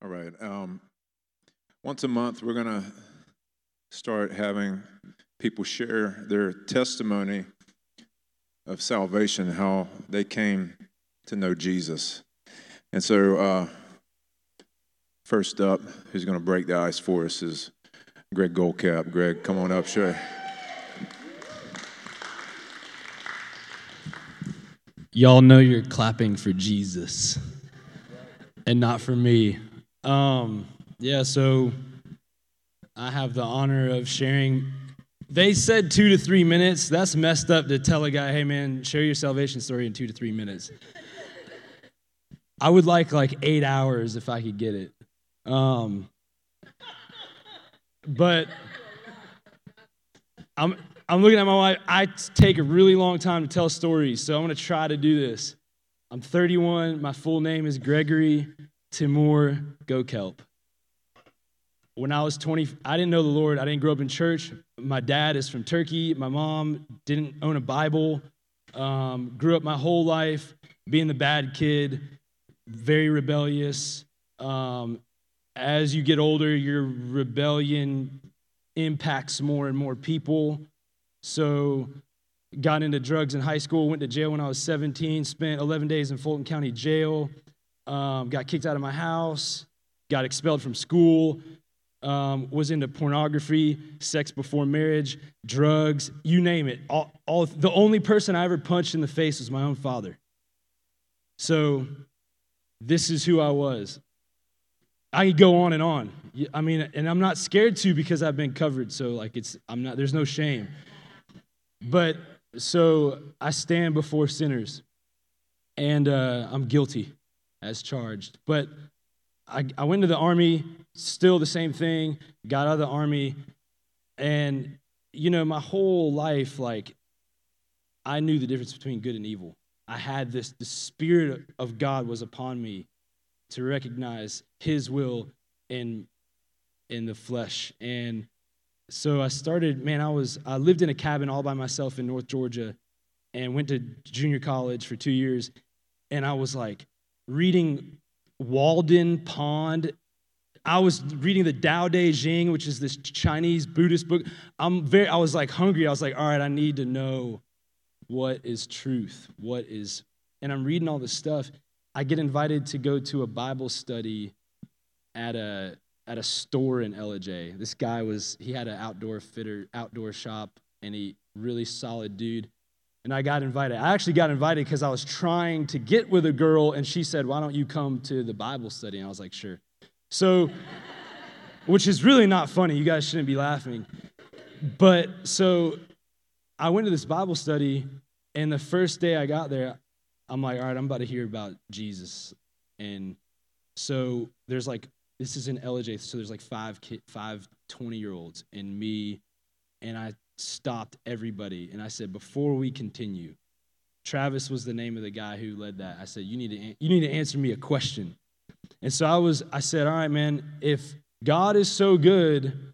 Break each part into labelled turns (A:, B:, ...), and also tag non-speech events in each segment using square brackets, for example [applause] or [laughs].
A: All right. Um, once a month, we're going to start having people share their testimony of salvation, how they came to know Jesus. And so, uh, first up, who's going to break the ice for us is Greg Goldcap. Greg, come on up, share.
B: Y'all know you're clapping for Jesus and not for me. Um, yeah, so I have the honor of sharing. They said two to three minutes. That's messed up to tell a guy, hey man, share your salvation story in two to three minutes. I would like like eight hours if I could get it. Um, but I'm I'm looking at my wife. I take a really long time to tell stories, so I'm to try to do this. I'm 31. My full name is Gregory Timur Gokelp. When I was 20, I didn't know the Lord. I didn't grow up in church. My dad is from Turkey. My mom didn't own a Bible. Um, grew up my whole life being the bad kid, very rebellious. Um, as you get older, your rebellion impacts more and more people. So, got into drugs in high school, went to jail when I was 17, spent 11 days in Fulton County Jail, um, got kicked out of my house, got expelled from school, um, was into pornography, sex before marriage, drugs, you name it. All, all, the only person I ever punched in the face was my own father. So, this is who I was. I could go on and on. I mean, and I'm not scared to because I've been covered. So, like, it's, I'm not, there's no shame. But so I stand before sinners and uh, I'm guilty as charged. But I, I went to the army, still the same thing, got out of the army, and you know, my whole life, like, I knew the difference between good and evil. I had this, the Spirit of God was upon me to recognize His will in, in the flesh. And so I started, man, I was, I lived in a cabin all by myself in North Georgia and went to junior college for two years. And I was like reading Walden Pond. I was reading the Tao Te Ching, which is this Chinese Buddhist book. I'm very, I was like hungry. I was like, all right, I need to know what is truth, what is, and I'm reading all this stuff. I get invited to go to a Bible study at a at a store in Ellijay. This guy was he had an outdoor fitter, outdoor shop, and he really solid dude. And I got invited. I actually got invited because I was trying to get with a girl, and she said, "Why don't you come to the Bible study?" And I was like, "Sure." So, which is really not funny. You guys shouldn't be laughing. But so, I went to this Bible study, and the first day I got there, I'm like, "All right, I'm about to hear about Jesus." And so there's like this is in Ellijay, so there's like five five 20 year olds and me, and I stopped everybody and I said, before we continue, Travis was the name of the guy who led that. I said, you need to you need to answer me a question. And so I was I said, all right, man, if God is so good,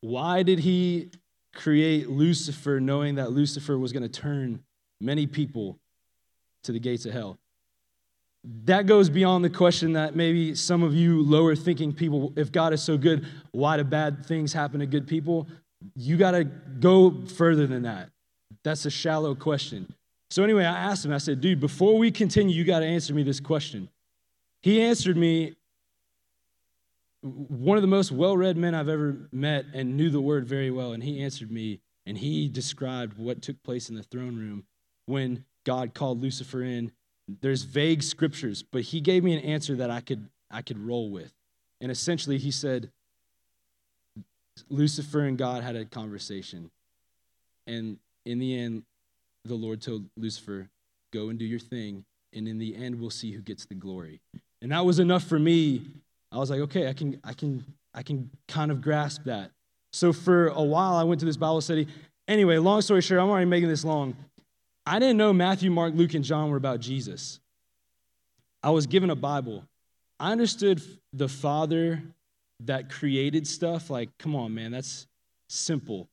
B: why did he create Lucifer knowing that Lucifer was going to turn many people to the gates of hell? that goes beyond the question that maybe some of you lower thinking people, if God is so good, why do bad things happen to good people? You got to go further than that. That's a shallow question. So, anyway, I asked him, I said, dude, before we continue, you got to answer me this question. He answered me, one of the most well read men I've ever met and knew the word very well. And he answered me, and he described what took place in the throne room when God called Lucifer in there's vague scriptures, but he gave me an answer that I could I could roll with. And essentially he said Lucifer and God had a conversation. And in the end the Lord told Lucifer, "Go and do your thing, and in the end we'll see who gets the glory." And that was enough for me. I was like, "Okay, I can I can I can kind of grasp that." So for a while I went to this Bible study. Anyway, long story short, I'm already making this long. I didn't know Matthew, Mark, Luke, and John were about Jesus. I was given a Bible. I understood the Father that created stuff. Like, come on, man, that's simple.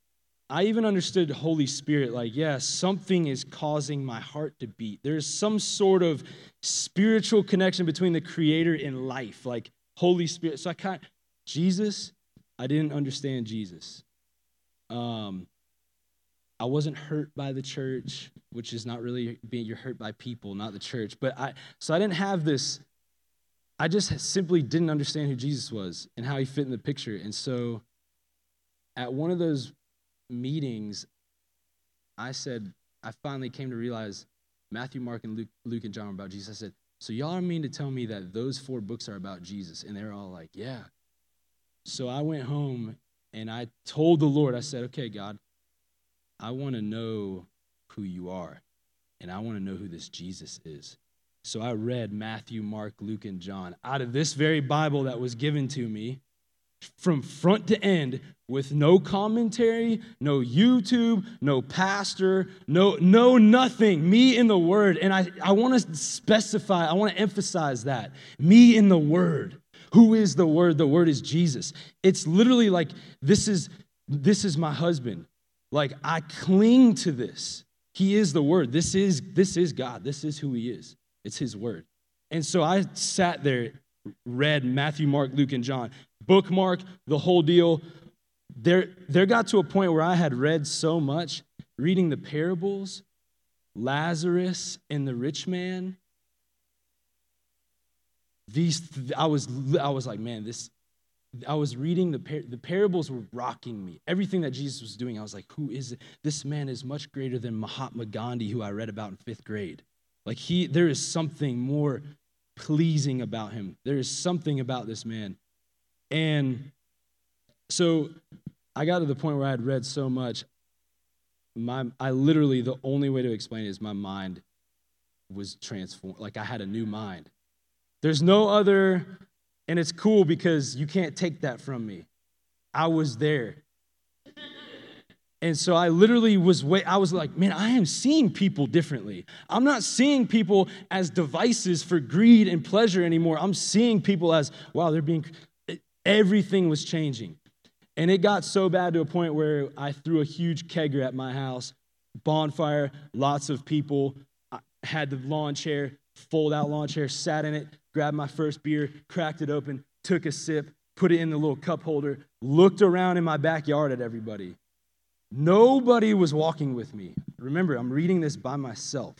B: I even understood Holy Spirit, like, yeah, something is causing my heart to beat. There's some sort of spiritual connection between the Creator and life. Like, Holy Spirit. So I kind of, Jesus, I didn't understand Jesus. Um, I wasn't hurt by the church, which is not really being you're hurt by people, not the church. But I so I didn't have this. I just simply didn't understand who Jesus was and how he fit in the picture. And so at one of those meetings, I said, I finally came to realize Matthew, Mark, and Luke, Luke and John are about Jesus. I said, So y'all mean to tell me that those four books are about Jesus? And they're all like, Yeah. So I went home and I told the Lord, I said, Okay, God, I want to know who you are, and I want to know who this Jesus is. So I read Matthew, Mark, Luke, and John out of this very Bible that was given to me from front to end with no commentary, no YouTube, no pastor, no no nothing. Me in the word. And I, I want to specify, I want to emphasize that. Me in the word. Who is the word? The word is Jesus. It's literally like this is this is my husband. Like I cling to this. He is the word. This is this is God. This is who he is. It's his word. And so I sat there, read Matthew, Mark, Luke, and John, bookmark the whole deal. There, there got to a point where I had read so much, reading the parables, Lazarus and the rich man. These, I was, I was like, man, this, I was reading the, par- the parables were rocking me. Everything that Jesus was doing, I was like, who is it? This man is much greater than Mahatma Gandhi, who I read about in fifth grade. Like he, there is something more pleasing about him. There is something about this man. And so I got to the point where I had read so much, my I literally the only way to explain it is my mind was transformed. Like I had a new mind. There's no other and it's cool because you can't take that from me. I was there. And so I literally was wait I was like, man, I am seeing people differently. I'm not seeing people as devices for greed and pleasure anymore. I'm seeing people as, wow, they're being everything was changing. And it got so bad to a point where I threw a huge kegger at my house, bonfire, lots of people. I had the lawn chair, fold out lawn chair, sat in it, grabbed my first beer, cracked it open, took a sip, put it in the little cup holder, looked around in my backyard at everybody. Nobody was walking with me. Remember, I'm reading this by myself.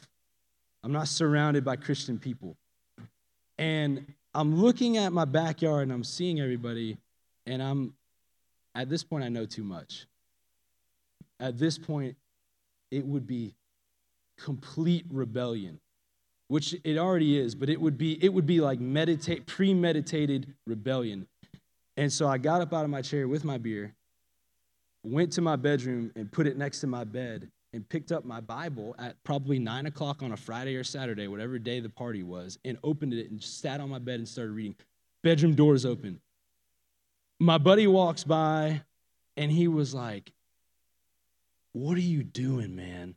B: I'm not surrounded by Christian people. And I'm looking at my backyard and I'm seeing everybody, and I'm, at this point, I know too much. At this point, it would be complete rebellion which it already is, but it would be it would be like meditate premeditated rebellion. And so I got up out of my chair with my beer, went to my bedroom and put it next to my bed, and picked up my Bible at probably nine o'clock on a Friday or Saturday, whatever day the party was, and opened it and sat on my bed and started reading. Bedroom doors open. My buddy walks by and he was like, What are you doing, man?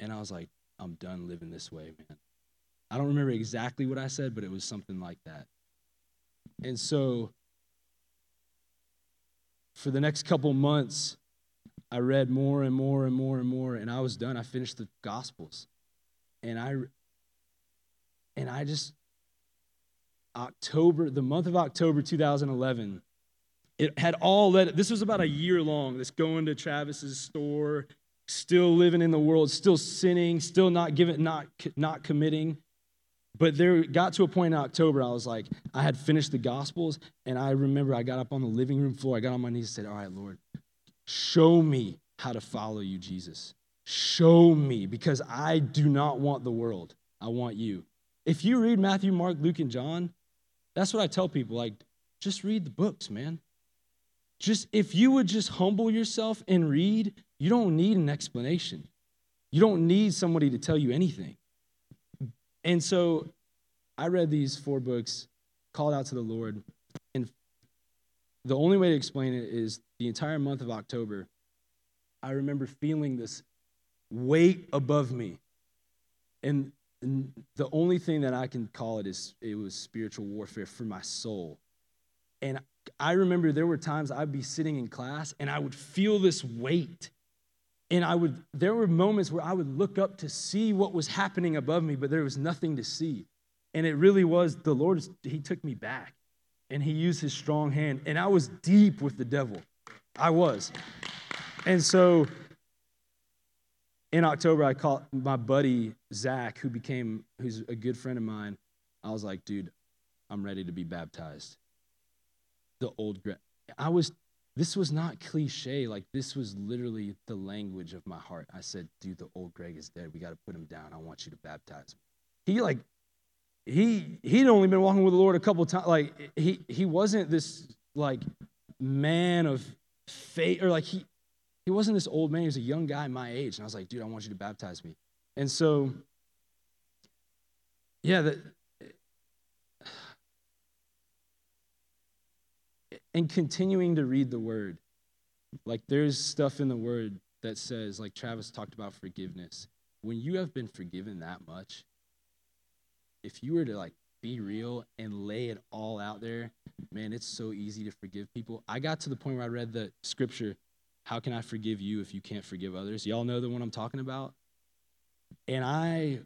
B: And I was like, I'm done living this way, man. I don't remember exactly what I said, but it was something like that. And so for the next couple months, I read more and more and more and more, and I was done. I finished the Gospels. And I and I just October, the month of October 2011, it had all led. this was about a year long, this going to Travis's store, still living in the world, still sinning, still not giving, not, not committing. But there got to a point in October, I was like, I had finished the Gospels, and I remember I got up on the living room floor, I got on my knees and said, All right, Lord, show me how to follow you, Jesus. Show me, because I do not want the world. I want you. If you read Matthew, Mark, Luke, and John, that's what I tell people. Like, just read the books, man. Just if you would just humble yourself and read, you don't need an explanation. You don't need somebody to tell you anything. And so I read these four books, called out to the Lord, and the only way to explain it is the entire month of October, I remember feeling this weight above me. And, the only thing that I can call it is it was spiritual warfare for my soul. And I remember there were times I'd be sitting in class and I would feel this weight and I would, there were moments where I would look up to see what was happening above me, but there was nothing to see. And it really was the Lord, He took me back and He used His strong hand. And I was deep with the devil. I was. And so in October, I called my buddy Zach, who became, who's a good friend of mine. I was like, dude, I'm ready to be baptized. The old, I was, this was not cliche. Like, this was literally the language of my heart. I said, dude, the old Greg is dead. We got to put him down. I want you to baptize me. He, like, he he'd only been walking with the Lord a couple times. Like he he wasn't this like man of faith or like he he wasn't this old man. He was a young guy my age, and I was like, dude, I want you to baptize me. And so, yeah, that. And continuing to read the word, like there's stuff in the word that says, like Travis talked about forgiveness. When you have been forgiven that much, if you were to like be real and lay it all out there, man, it's so easy to forgive people. I got to the point where I read the scripture, How can I forgive you if you can't forgive others? Y'all know the one I'm talking about? And I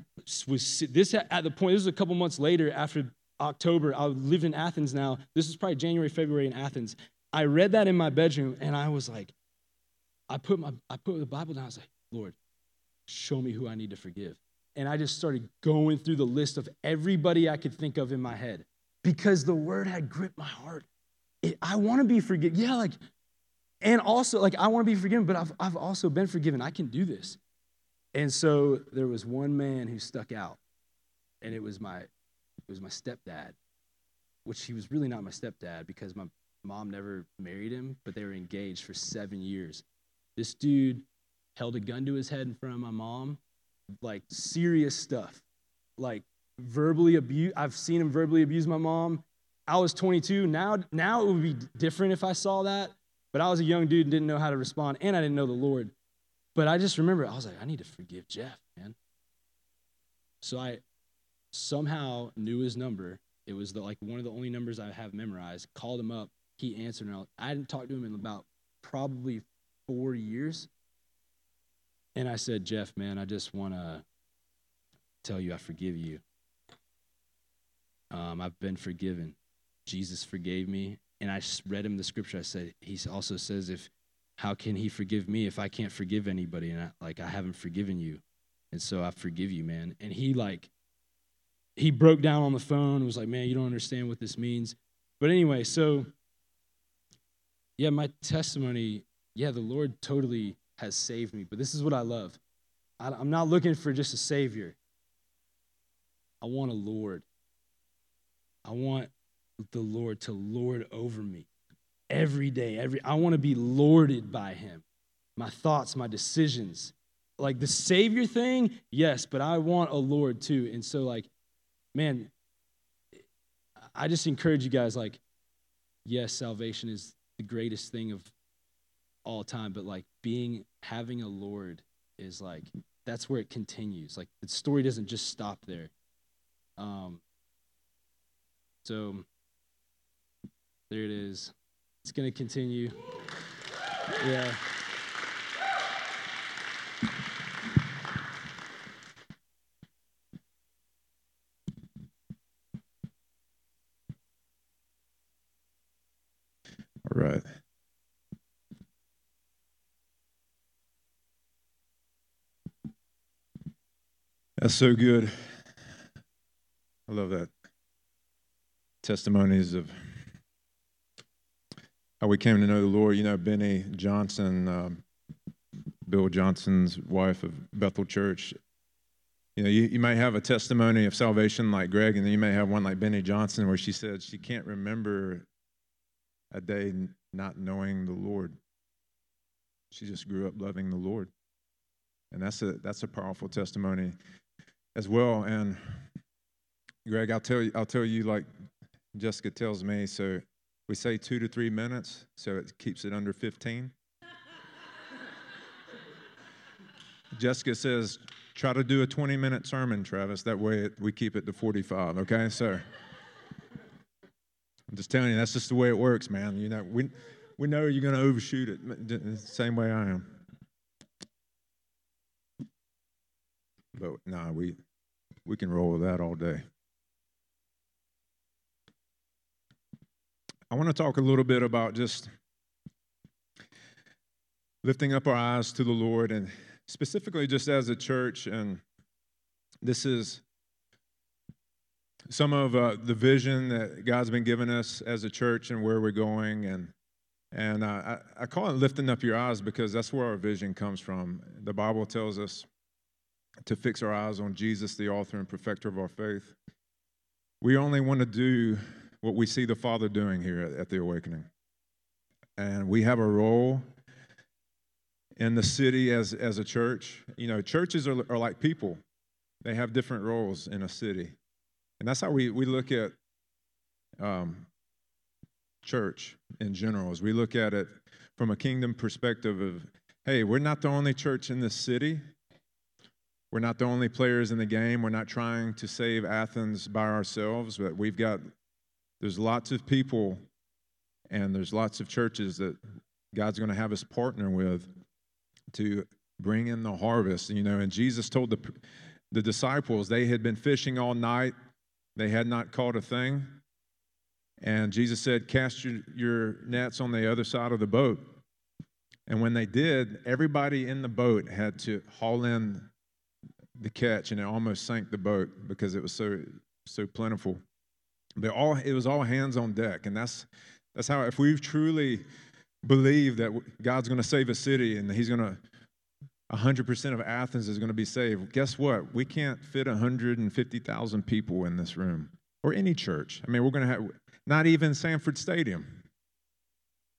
B: was, this at the point, this was a couple months later after October. I lived in Athens now. This is probably January, February in Athens. I read that in my bedroom and I was like, I put my I put the Bible down. I was like, Lord, show me who I need to forgive and I just started going through the list of everybody I could think of in my head because the word had gripped my heart. It, I want to be forgiven. Yeah, like, and also, like, I want to be forgiven, but I've, I've also been forgiven. I can do this. And so there was one man who stuck out, and it was my, was my stepdad, which he was really not my stepdad because my mom never married him, but they were engaged for seven years. This dude held a gun to his head in front of my mom like serious stuff, like verbally abuse. I've seen him verbally abuse my mom. I was 22. Now, now it would be different if I saw that, but I was a young dude and didn't know how to respond, and I didn't know the Lord. But I just remember I was like, I need to forgive Jeff, man. So I somehow knew his number. It was the, like one of the only numbers I have memorized. Called him up. He answered. And I, I hadn't talked to him in about probably four years. And I said, Jeff, man, I just want to tell you I forgive you. Um, I've been forgiven. Jesus forgave me. And I read him the scripture. I said, He also says, if how can he forgive me if I can't forgive anybody? And I, like, I haven't forgiven you. And so I forgive you, man. And he, like, he broke down on the phone and was like, man, you don't understand what this means. But anyway, so, yeah, my testimony, yeah, the Lord totally has saved me. But this is what I love I'm not looking for just a Savior, I want a Lord. I want the Lord to lord over me every day. Every I want to be lorded by Him. My thoughts, my decisions. Like the Savior thing, yes, but I want a Lord too. And so, like, man, I just encourage you guys, like, yes, salvation is the greatest thing of all time, but like being having a Lord is like that's where it continues. Like the story doesn't just stop there. Um, so there it is. It's going to continue. Yeah.
A: All right. That's so good. I love that. Testimonies of how we came to know the Lord. You know, Beni Johnson, um, Bill Johnson's wife of Bethel Church. You know, you, you might have a testimony of salvation like Greg, and then you may have one like Beni Johnson where she said she can't remember a day not knowing the Lord. She just grew up loving the Lord. And that's a that's a powerful testimony as well. And Greg, I'll tell you, I'll tell you like Jessica tells me. So we say two to three minutes, so it keeps it under 15. [laughs] Jessica says, try to do a 20 minute sermon, Travis. That way it, we keep it to 45, okay? So I'm just telling you, that's just the way it works, man. You know, we, we know you're going to overshoot it the same way I am. But nah, we we can roll with that all day. I want to talk a little bit about just lifting up our eyes to the Lord and specifically just as a church and this is some of uh, the vision that God's been giving us as a church and where we're going. And, and uh, I, I call it lifting up your eyes because that's where our vision comes from. The Bible tells us to fix our eyes on Jesus, the author and perfecter of our faith. We only want to do what we see the Father doing here at, at the Awakening. And we have a role in the city as, as a church. You know, churches are, are like people, they have different roles in a city. And that's how we, we look at um, church in general, as we look at it from a kingdom perspective of, hey, we're not the only church in this city. We're not the only players in the game. We're not trying to save Athens by ourselves, but we've got, there's lots of people and there's lots of churches that God's going to have us partner with to bring in the harvest. You know, and Jesus told the, the disciples they had been fishing all night, they had not caught a thing. And Jesus said, Cast your, your nets on the other side of the boat. And when they did, everybody in the boat had to haul in the catch, and it almost sank the boat because it was so so plentiful. But all it was all hands on deck, and that's that's how if we truly believe that God's going to save a city and He's going to 100% of Athens is going to be saved. Guess what? We can't fit 150,000 people in this room or any church. I mean, we're going to have not even Sanford Stadium.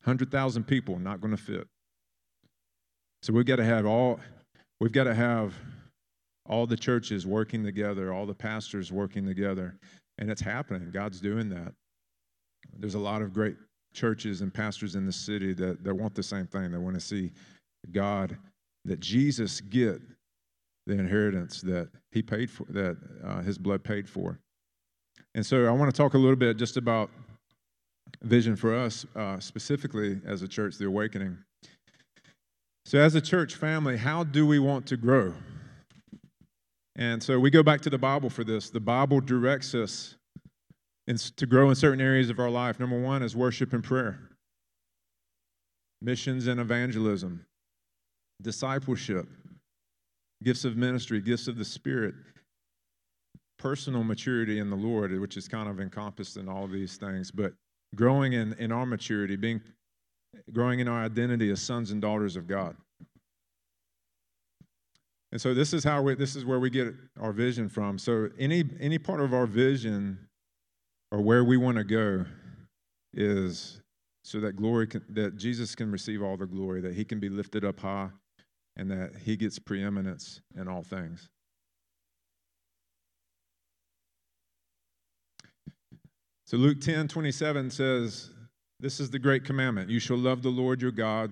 A: 100,000 people not going to fit. So we've got to have all we've got to have all the churches working together, all the pastors working together, and it's happening. God's doing that. There's a lot of great churches and pastors in the city that, that want the same thing. They want to see God, that Jesus get the inheritance that he paid for, that uh, his blood paid for. And so I want to talk a little bit just about vision for us, uh, specifically as a church, the awakening. So, as a church family, how do we want to grow? And so we go back to the Bible for this. The Bible directs us to grow in certain areas of our life. Number one is worship and prayer, missions and evangelism, discipleship, gifts of ministry, gifts of the Spirit, personal maturity in the Lord, which is kind of encompassed in all these things, but growing in, in our maturity, being growing in our identity as sons and daughters of God. And so this is how we, this is where we get our vision from. So any any part of our vision or where we want to go is so that glory can, that Jesus can receive all the glory, that he can be lifted up high, and that he gets preeminence in all things. So Luke 10 27 says, This is the great commandment. You shall love the Lord your God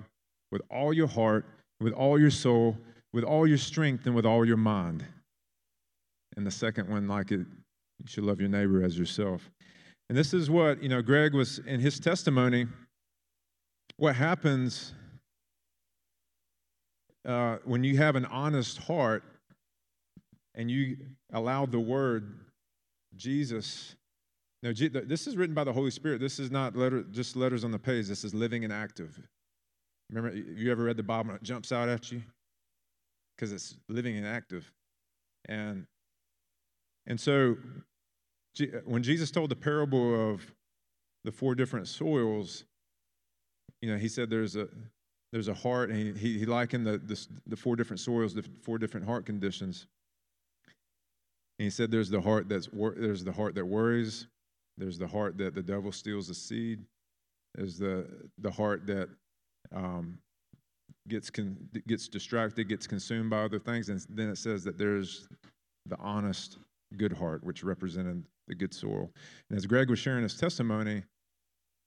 A: with all your heart, with all your soul, with all your strength, and with all your mind. And the second one, like it, you should love your neighbor as yourself. And this is what, you know, Greg was in his testimony. What happens uh, when you have an honest heart and you allow the word, Jesus, no, this is written by the Holy Spirit. This is not letter, just letters on the page. This is living and active. Remember, you ever read the Bible and it jumps out at you? Because it's living and active. And, and so when Jesus told the parable of the four different soils, you know, he said there's a there's a heart, and he, he likened the, the, the four different soils, the four different heart conditions. And he said there's the heart that's there's the heart that worries, there's the heart that the devil steals the seed, there's the the heart that um, gets con, gets distracted, gets consumed by other things, and then it says that there's the honest, good heart, which represented the good soil. And as Greg was sharing his testimony,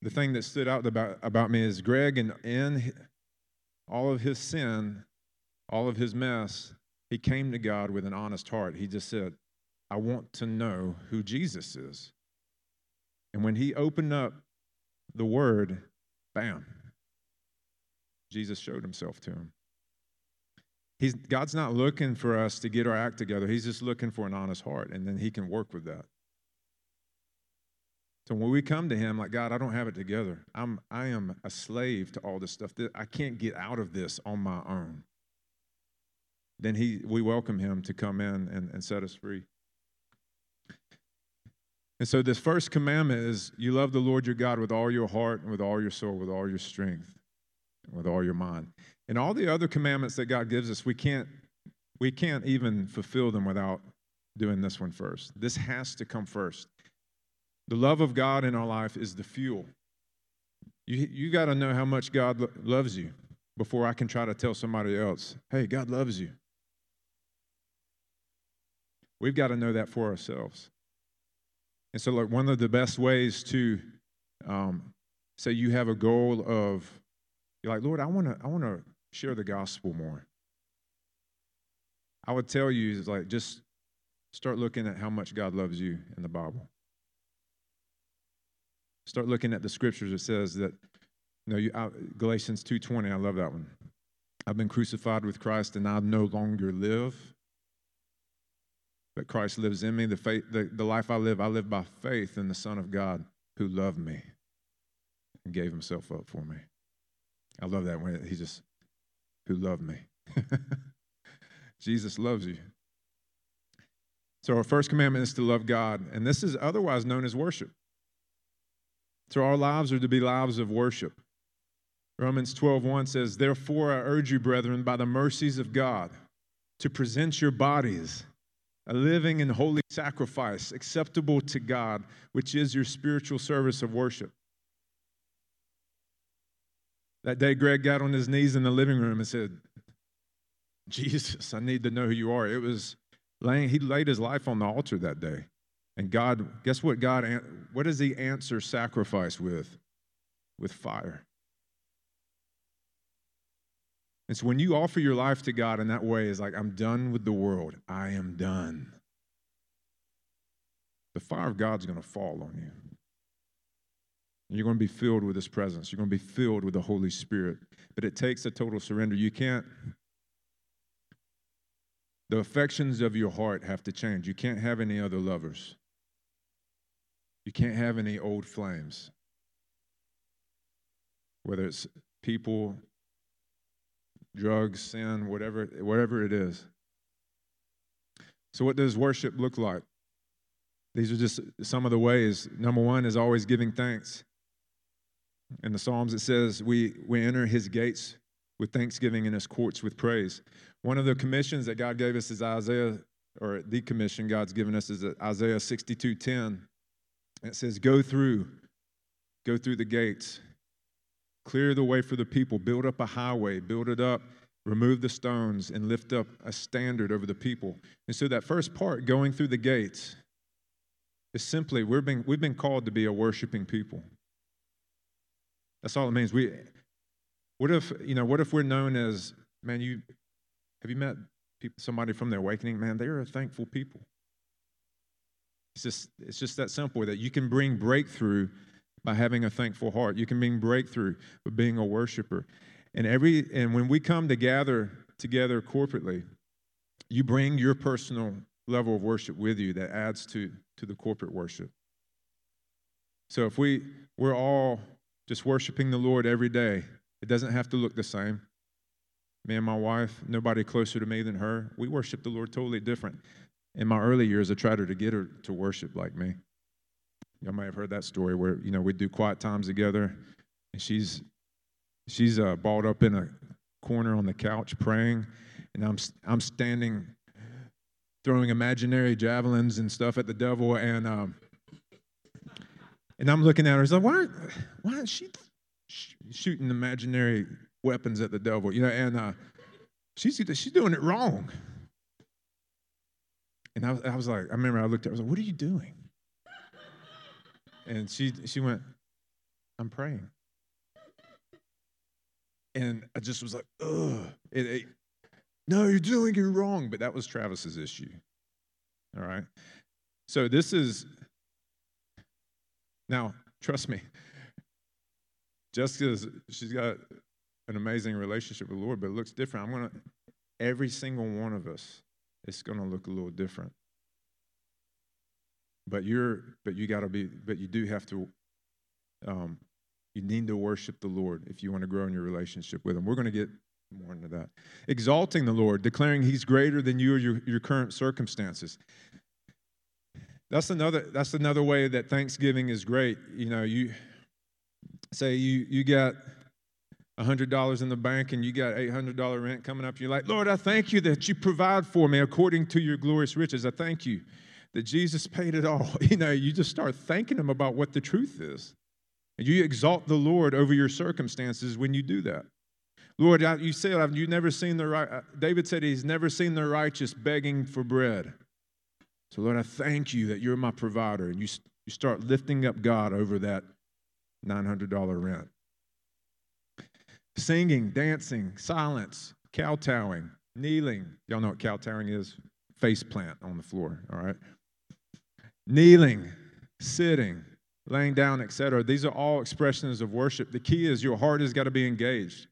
A: the thing that stood out about, about me is Greg, and in all of his sin, all of his mess, he came to God with an honest heart. He just said, I want to know who Jesus is. And when he opened up the word, bam, Jesus showed himself to him. He's, God's not looking for us to get our act together. He's just looking for an honest heart, and then he can work with that. So when we come to him, like God, I don't have it together. I'm I am a slave to all this stuff. I can't get out of this on my own. Then he we welcome him to come in and, and set us free. And so this first commandment is you love the Lord your God with all your heart and with all your soul, with all your strength, with all your mind. And all the other commandments that God gives us, we can't we can't even fulfill them without doing this one first. This has to come first. The love of God in our life is the fuel. You, you got to know how much God lo- loves you before I can try to tell somebody else, hey, God loves you. We've got to know that for ourselves. And so, like, one of the best ways to um, say you have a goal of, you're like, Lord, I want to, I want to share the gospel more. I would tell you, is like, just start looking at how much God loves you in the Bible. Start looking at the scriptures. It says that, you know, you, uh, Galatians 2.20, I love that one. I've been crucified with Christ and I no longer live, but Christ lives in me. The, faith, the, the life I live, I live by faith in the Son of God who loved me and gave himself up for me. I love that when he just, who loved me. [laughs] Jesus loves you. So our first commandment is to love God, and this is otherwise known as worship. So our lives are to be lives of worship. Romans 12:1 says, "Therefore I urge you, brethren, by the mercies of God, to present your bodies a living and holy sacrifice acceptable to God, which is your spiritual service of worship." That day Greg got on his knees in the living room and said, "Jesus, I need to know who you are." It was laying he laid his life on the altar that day. And God, guess what God, what does he answer sacrifice with? With fire. And so when you offer your life to God in that way, is like, I'm done with the world. I am done. The fire of God's going to fall on you. And you're going to be filled with His presence. You're going to be filled with the Holy Spirit. But it takes a total surrender. You can't, the affections of your heart have to change. You can't have any other lovers. You can't have any old flames. Whether it's people, drugs, sin, whatever, whatever it is. So, what does worship look like? These are just some of the ways. Number one is always giving thanks. In the Psalms, it says, we, we enter his gates with thanksgiving and his courts with praise. One of the commissions that God gave us is Isaiah, or the commission God's given us is Isaiah 62 10. It says, Go through, go through the gates, clear the way for the people, build up a highway, build it up, remove the stones, and lift up a standard over the people. And so that first part, going through the gates, is simply we're being, we've been called to be a worshiping people. That's all it means. We, what if, you know, what if we're known as, man, you, have you met people, somebody from the awakening? Man, they're a thankful people. It's just, it's just that simple that you can bring breakthrough by having a thankful heart. You can bring breakthrough by being a worshiper. And every and when we come to gather together corporately, you bring your personal level of worship with you that adds to, to the corporate worship. So if we we're all just worshiping the Lord every day, it doesn't have to look the same. Me and my wife, nobody closer to me than her, we worship the Lord totally different in my early years, I tried her to get her to worship like me. Y'all might have heard that story where you know we do quiet times together, and she's she's uh, balled up in a corner on the couch praying, and I'm I'm standing throwing imaginary javelins and stuff at the devil, and um, and I'm looking at her. It's like why why is she shooting imaginary weapons at the devil? You know, and uh, she's she's doing it wrong. And I, I was like, I remember I looked at her, I was like, what are you doing? And she, she went, I'm praying. And I just was like, ugh. It, it, no, you're doing it wrong. But that was Travis's issue. All right. So this is, now, trust me, Jessica's, she's got an amazing relationship with the Lord, but it looks different. I'm going to, every single one of us it's going to look a little different. but you're but you got to be but you do have to um, you need to worship the Lord if you want to grow in your relationship with Him. We're going to get more into that. Exalting the Lord, declaring He's greater than you or your, your current circumstances. That's another that's another way that Thanksgiving is great. You know, you say you you got $100 in the bank and you got $800 rent coming up. You're like, Lord, I thank you that you provide for me according to your glorious riches. I thank you that Jesus paid it all. [laughs] You know, you just start thanking him about what the truth is. And you exalt the Lord over your circumstances when you do that. Lord, you said you've never seen the right. Uh, David said he's never seen the righteous begging for bread. So Lord, I thank you that you're my provider, and you you start lifting up God over that $900 rent. Singing, dancing, silence, kowtowing, kneeling. Y'all know what kowtowing is? Face plant on the floor, all right? Kneeling, sitting, laying down, etc. These are all expressions of worship. The key is your heart has got to be engaged.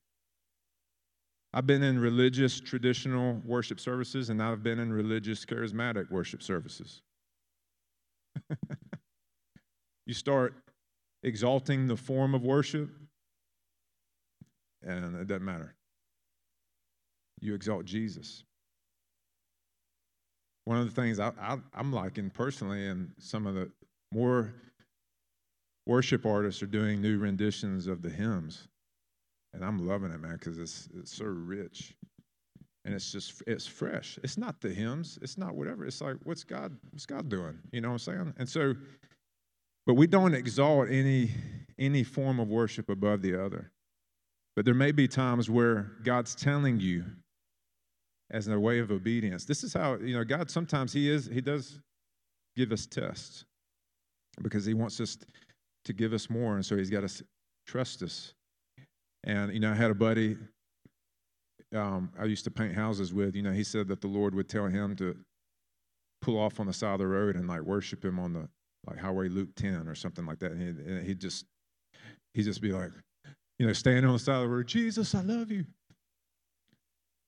A: I've been in religious, traditional worship services, and I've been in religious, charismatic worship services. [laughs] you start exalting the form of worship, and it doesn't matter. You exalt Jesus. One of the things I, I, I'm liking personally, and some of the more worship artists are doing new renditions of the hymns. And I'm loving it, man, because it's, it's so rich. And it's just, it's fresh. It's not the hymns. It's not whatever. It's like, what's God, what's God doing? You know what I'm saying? And so, but we don't exalt any, any form of worship above the other. But there may be times where God's telling you as a way of obedience. This is how, you know, God sometimes He is, He does give us tests because He wants us to give us more. And so He's got to trust us. And, you know, I had a buddy um, I used to paint houses with, you know, he said that the Lord would tell him to pull off on the side of the road and like worship him on the like Highway Luke 10 or something like that. And he'd, and he'd just, he'd just be like, you know, standing on the side of the road, Jesus, I love you.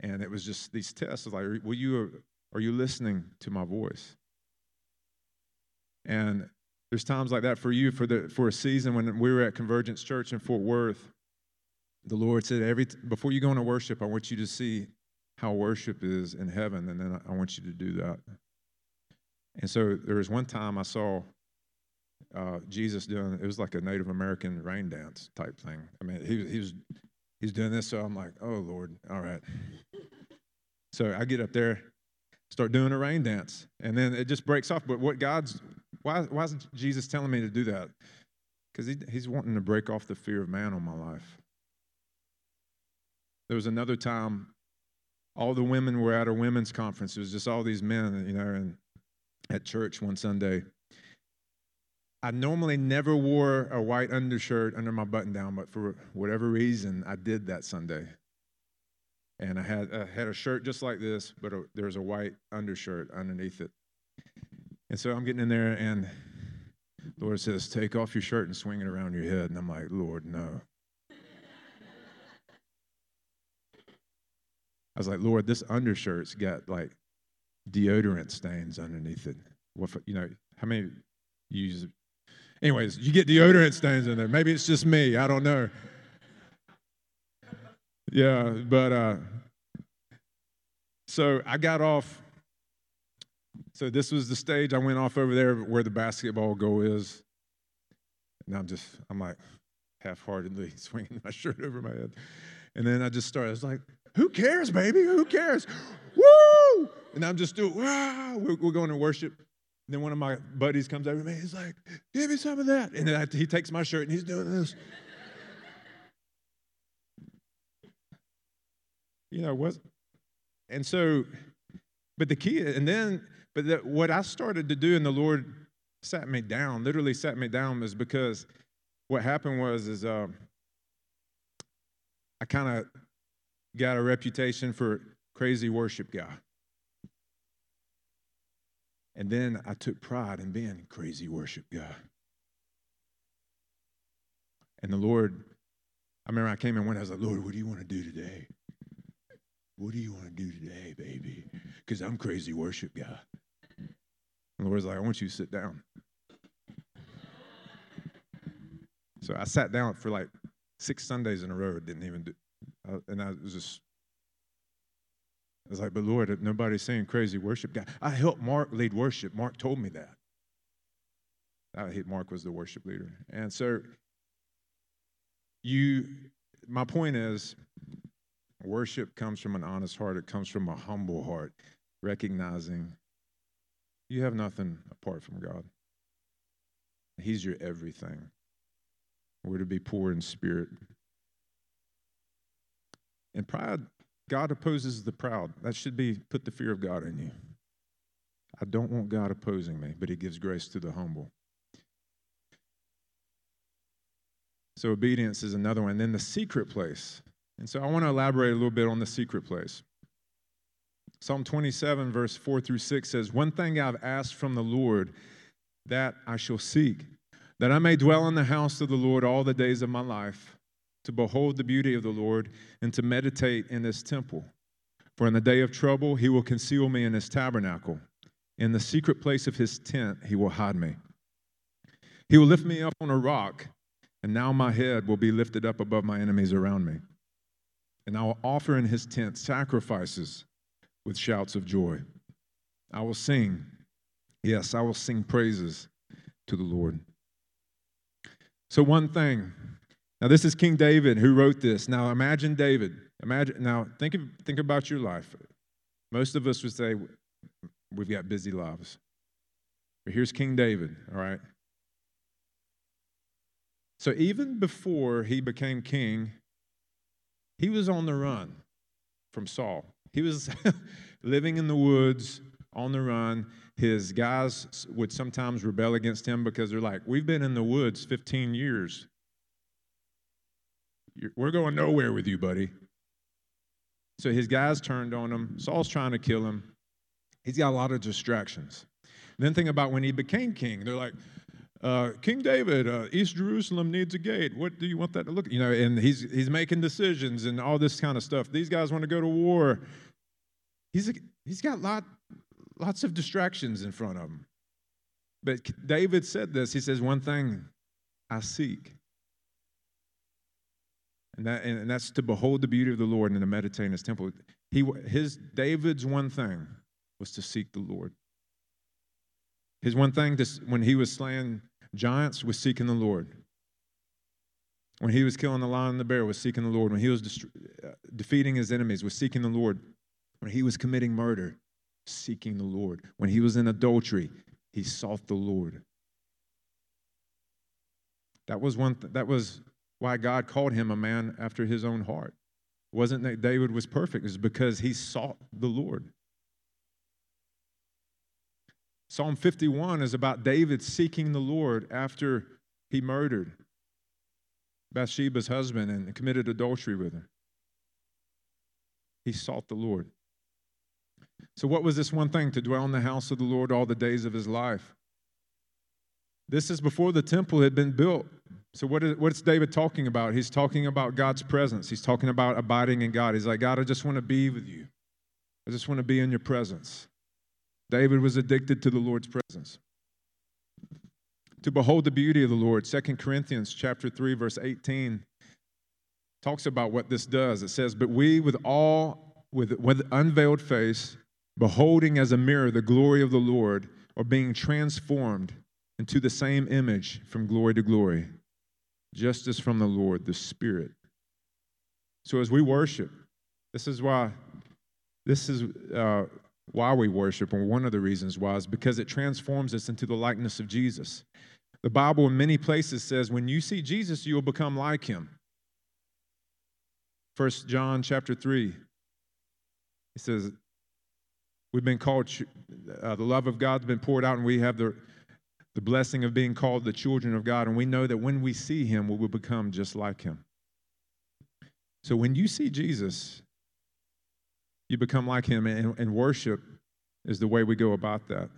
A: And it was just these tests of like, will you, are you listening to my voice? And there's times like that for you for the for a season when we were at Convergence Church in Fort Worth. The Lord said, every before you go into worship, I want you to see how worship is in heaven, and then I want you to do that. And so there was one time I saw uh, Jesus doing it was like a Native American rain dance type thing. I mean, he, he was he's doing this, so I'm like, oh Lord, all right. So I get up there, start doing a rain dance, and then it just breaks off. But what God's why why is Jesus telling me to do that? Because he, he's wanting to break off the fear of man on my life. There was another time, all the women were at a women's conference. It was just all these men, you know, and at church one Sunday. I normally never wore a white undershirt under my button down, but for whatever reason, I did that Sunday. And I had, I had a shirt just like this, but a, there was a white undershirt underneath it. And so I'm getting in there, and the Lord says, Take off your shirt and swing it around your head. And I'm like, Lord, no. I was like, Lord, this undershirt's got like deodorant stains underneath it. What, you know, how many use Anyways, you get deodorant stains in there. Maybe it's just me. I don't know. Yeah, but uh, so I got off. So this was the stage. I went off over there where the basketball goal is. And I'm just, I'm like half-heartedly [laughs] swinging my shirt over my head. And then I just started, I was like, who cares, baby? Who cares? Woo! And I'm just doing, wow, we're, we're going to worship. Then one of my buddies comes over to me. He's like, "Give me some of that." And then I, he takes my shirt and he's doing this. you know what? And so, but the key, and then, but the, what I started to do, and the Lord sat me down, literally sat me down, was because what happened was is uh, I kind of got a reputation for crazy worship guy. And then I took pride in being crazy worship guy. And the Lord, I remember I came in one, I was like, Lord, what do you want to do today? What do you want to do today, baby? Because I'm crazy worship guy. And the Lord's like, I want you to sit down. So I sat down for like six Sundays in a row. Didn't even do, uh, and I was just, I was like, but Lord, nobody's saying crazy worship guy. I helped Mark lead worship. Mark told me that. I hate Mark was the worship leader, and so you. My point is, worship comes from an honest heart. It comes from a humble heart, recognizing you have nothing apart from God. He's your everything. We're to be poor in spirit. And pride, God opposes the proud. That should be put the fear of God in you. I don't want God opposing me, but He gives grace to the humble. So obedience is another one. And then the secret place. And so I want to elaborate a little bit on the secret place. Psalm 27, verse 4 through 6 says, One thing I've asked from the Lord, that I shall seek that I may dwell in the house of the Lord all the days of my life, to behold the beauty of the Lord and to meditate in his temple. For in the day of trouble, he will conceal me in his tabernacle. In the secret place of his tent, he will hide me. He will lift me up on a rock, and now my head will be lifted up above my enemies around me. And I will offer in his tent sacrifices with shouts of joy. I will sing, yes, I will sing praises to the Lord. So, one thing. Now, this is King David who wrote this. Now, imagine David. Imagine now. Think of, think about your life. Most of us would say we've got busy lives. But here's King David. All right. So even before he became king, he was on the run from Saul. He was [laughs] living in the woods on the run. His guys would sometimes rebel against him because they're like, We've been in the woods 15 years. We're going nowhere with you, buddy. So his guys turned on him. Saul's trying to kill him. He's got a lot of distractions. Then think about when he became king. They're like, uh, King David, uh, East Jerusalem needs a gate. What do you want that to look? You know, and he's he's making decisions and all this kind of stuff. These guys want to go to war. He's he's got lot lots of distractions in front of him. But David said this. He says, One thing I seek. And, that, and that's to behold the beauty of the Lord and to meditate in his temple. He, his David's one thing was to seek the Lord. His one thing to, when he was slaying giants was seeking the Lord. When he was killing the lion and the bear was seeking the Lord. When he was dest- uh, defeating his enemies was seeking the Lord. When he was committing murder seeking the Lord. When he was in adultery, he sought the Lord. That was one th- that was why God called him a man after his own heart. It wasn't that David was perfect, it was because he sought the Lord. Psalm 51 is about David seeking the Lord after he murdered Bathsheba's husband and committed adultery with her. He sought the Lord. So, what was this one thing? To dwell in the house of the Lord all the days of his life. This is before the temple had been built. So, what is, what's David talking about? He's talking about God's presence. He's talking about abiding in God. He's like, God, I just want to be with you. I just want to be in your presence. David was addicted to the Lord's presence. To behold the beauty of the Lord, 2 Corinthians chapter 3, verse 18 talks about what this does. It says, But we with all with, with unveiled face beholding as a mirror the glory of the Lord, are being transformed into the same image from glory to glory, just as from the Lord, the Spirit. So as we worship, this is why, this is uh, why we worship, and one of the reasons why is because it transforms us into the likeness of Jesus. The Bible in many places says, when you see Jesus, you will become like him. First John chapter 3. It says, We've been called, uh, the love of God's been poured out, and we have the, the blessing of being called the children of God. And we know that when we see Him, we will become just like Him. So when you see Jesus, you become like Him, and, and worship is the way we go about that.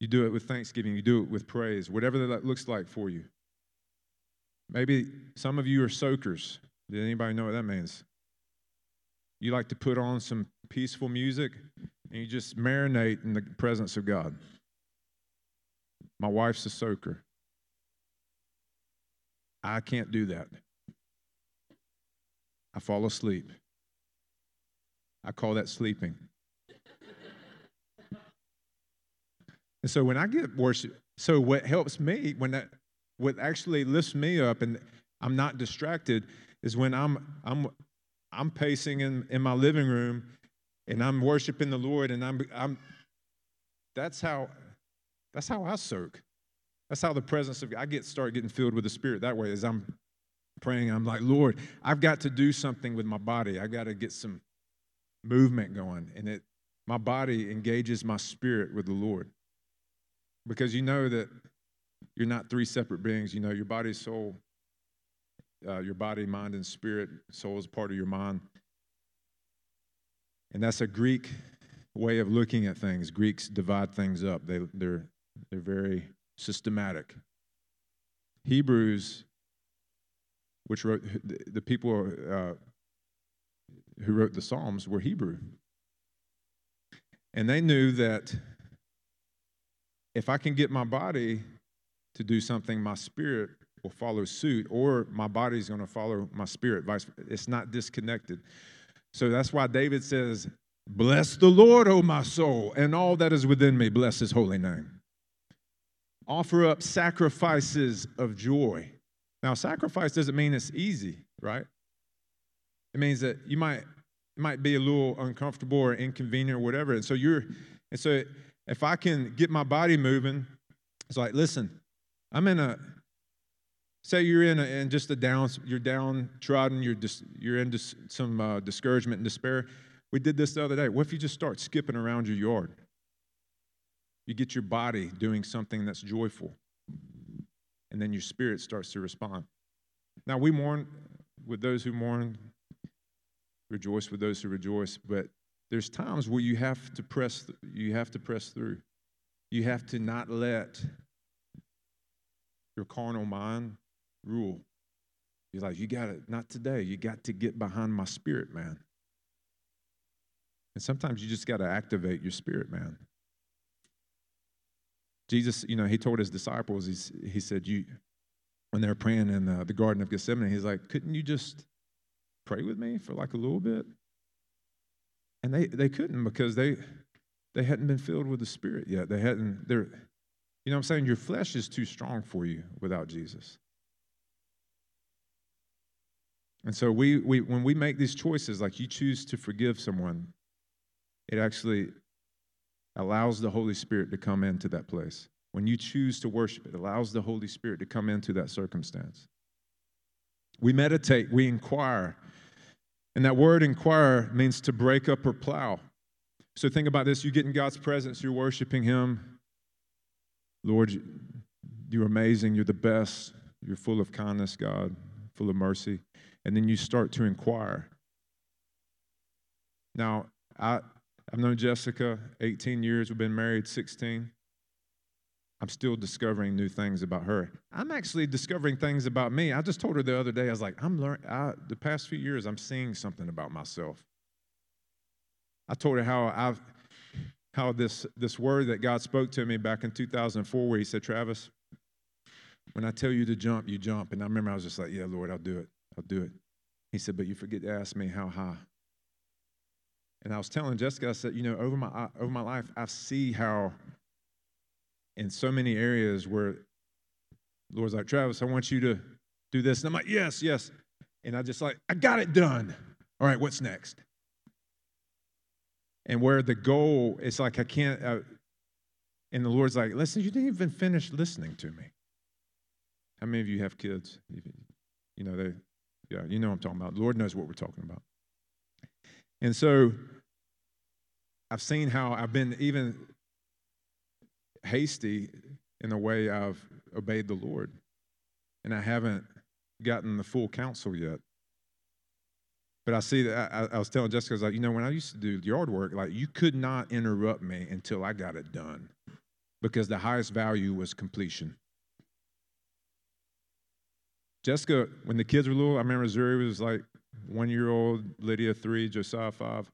A: You do it with thanksgiving, you do it with praise, whatever that looks like for you. Maybe some of you are soakers. Did anybody know what that means? You like to put on some peaceful music and you just marinate in the presence of God. My wife's a soaker. I can't do that. I fall asleep. I call that sleeping. and so when I get worship, so what helps me when that what actually lifts me up and I'm not distracted is when I'm I'm I'm pacing in, in my living room and I'm worshiping the Lord and I'm I'm that's how that's how I soak. That's how the presence of God, I get start getting filled with the Spirit that way as I'm praying. I'm like, Lord, I've got to do something with my body. I got to get some movement going. And it my body engages my spirit with the Lord. Because you know that you're not three separate beings. You know, your body, soul, uh, your body, mind, and spirit. Soul is part of your mind. And that's a Greek way of looking at things. Greeks divide things up, they, they're, they're very systematic. Hebrews, which wrote the people uh, who wrote the Psalms, were Hebrew. And they knew that if I can get my body to do something, my spirit will follow suit, or my body's going to follow my spirit. Vice It's not disconnected. So that's why David says, Bless the Lord, O my soul, and all that is within me. Bless his holy name. Offer up sacrifices of joy. Now, sacrifice doesn't mean it's easy, right? It means that you might might be a little uncomfortable or inconvenient or whatever. And so you're, and so if I can get my body moving, it's like, listen, I'm in a, say you're in, a, in just a down, you're downtrodden, you're, just, you're into some uh, discouragement and despair. We did this the other day. What if you just start skipping around your yard? You get your body doing something that's joyful, and then your spirit starts to respond. Now, we mourn with those who mourn, rejoice with those who rejoice, but there's times where you have to press you have to press through. You have to not let your carnal mind rule. You're like, you got it, not today. You got to get behind my spirit, man. And sometimes you just got to activate your spirit, man. Jesus, you know, he told his disciples, he's, he said, you, when they were praying in the, the Garden of Gethsemane, he's like, couldn't you just pray with me for like a little bit? And they, they couldn't because they, they hadn't been filled with the Spirit yet. They hadn't, they're, you know what I'm saying? Your flesh is too strong for you without Jesus. And so we, we when we make these choices, like you choose to forgive someone, it actually allows the Holy Spirit to come into that place. When you choose to worship, it allows the Holy Spirit to come into that circumstance. We meditate, we inquire. And that word inquire means to break up or plow. So think about this you get in God's presence, you're worshiping Him, Lord, you're amazing. You're the best. You're full of kindness, God, full of mercy. And then you start to inquire. Now, I, I've known Jessica 18 years. We've been married 16. I'm still discovering new things about her. I'm actually discovering things about me. I just told her the other day, I was like, I'm learning, the past few years, I'm seeing something about myself. I told her how I've, how this, this word that God spoke to me back in 2004, where He said, Travis, when I tell you to jump, you jump. And I remember I was just like, Yeah, Lord, I'll do it. I'll do it. He said, But you forget to ask me how high. And I was telling Jessica, I said, You know, over my, over my life, I see how in so many areas where Lord's like, Travis, I want you to do this. And I'm like, Yes, yes. And I just like, I got it done. All right, what's next? and where the goal is like I can't. Uh, and the Lord's like, listen, you didn't even finish listening to me. How many of you have kids? You know they, yeah, you know what I'm talking about. The Lord knows what we're talking about. And so, I've seen how I've been even hasty in the way I've obeyed the Lord, and I haven't gotten the full counsel yet. But I see that I, I was telling Jessica, I was like, you know, when I used to do yard work, like you could not interrupt me until I got it done because the highest value was completion. Jessica, when the kids were little, I remember Zuri was like one year old, Lydia three, Josiah five.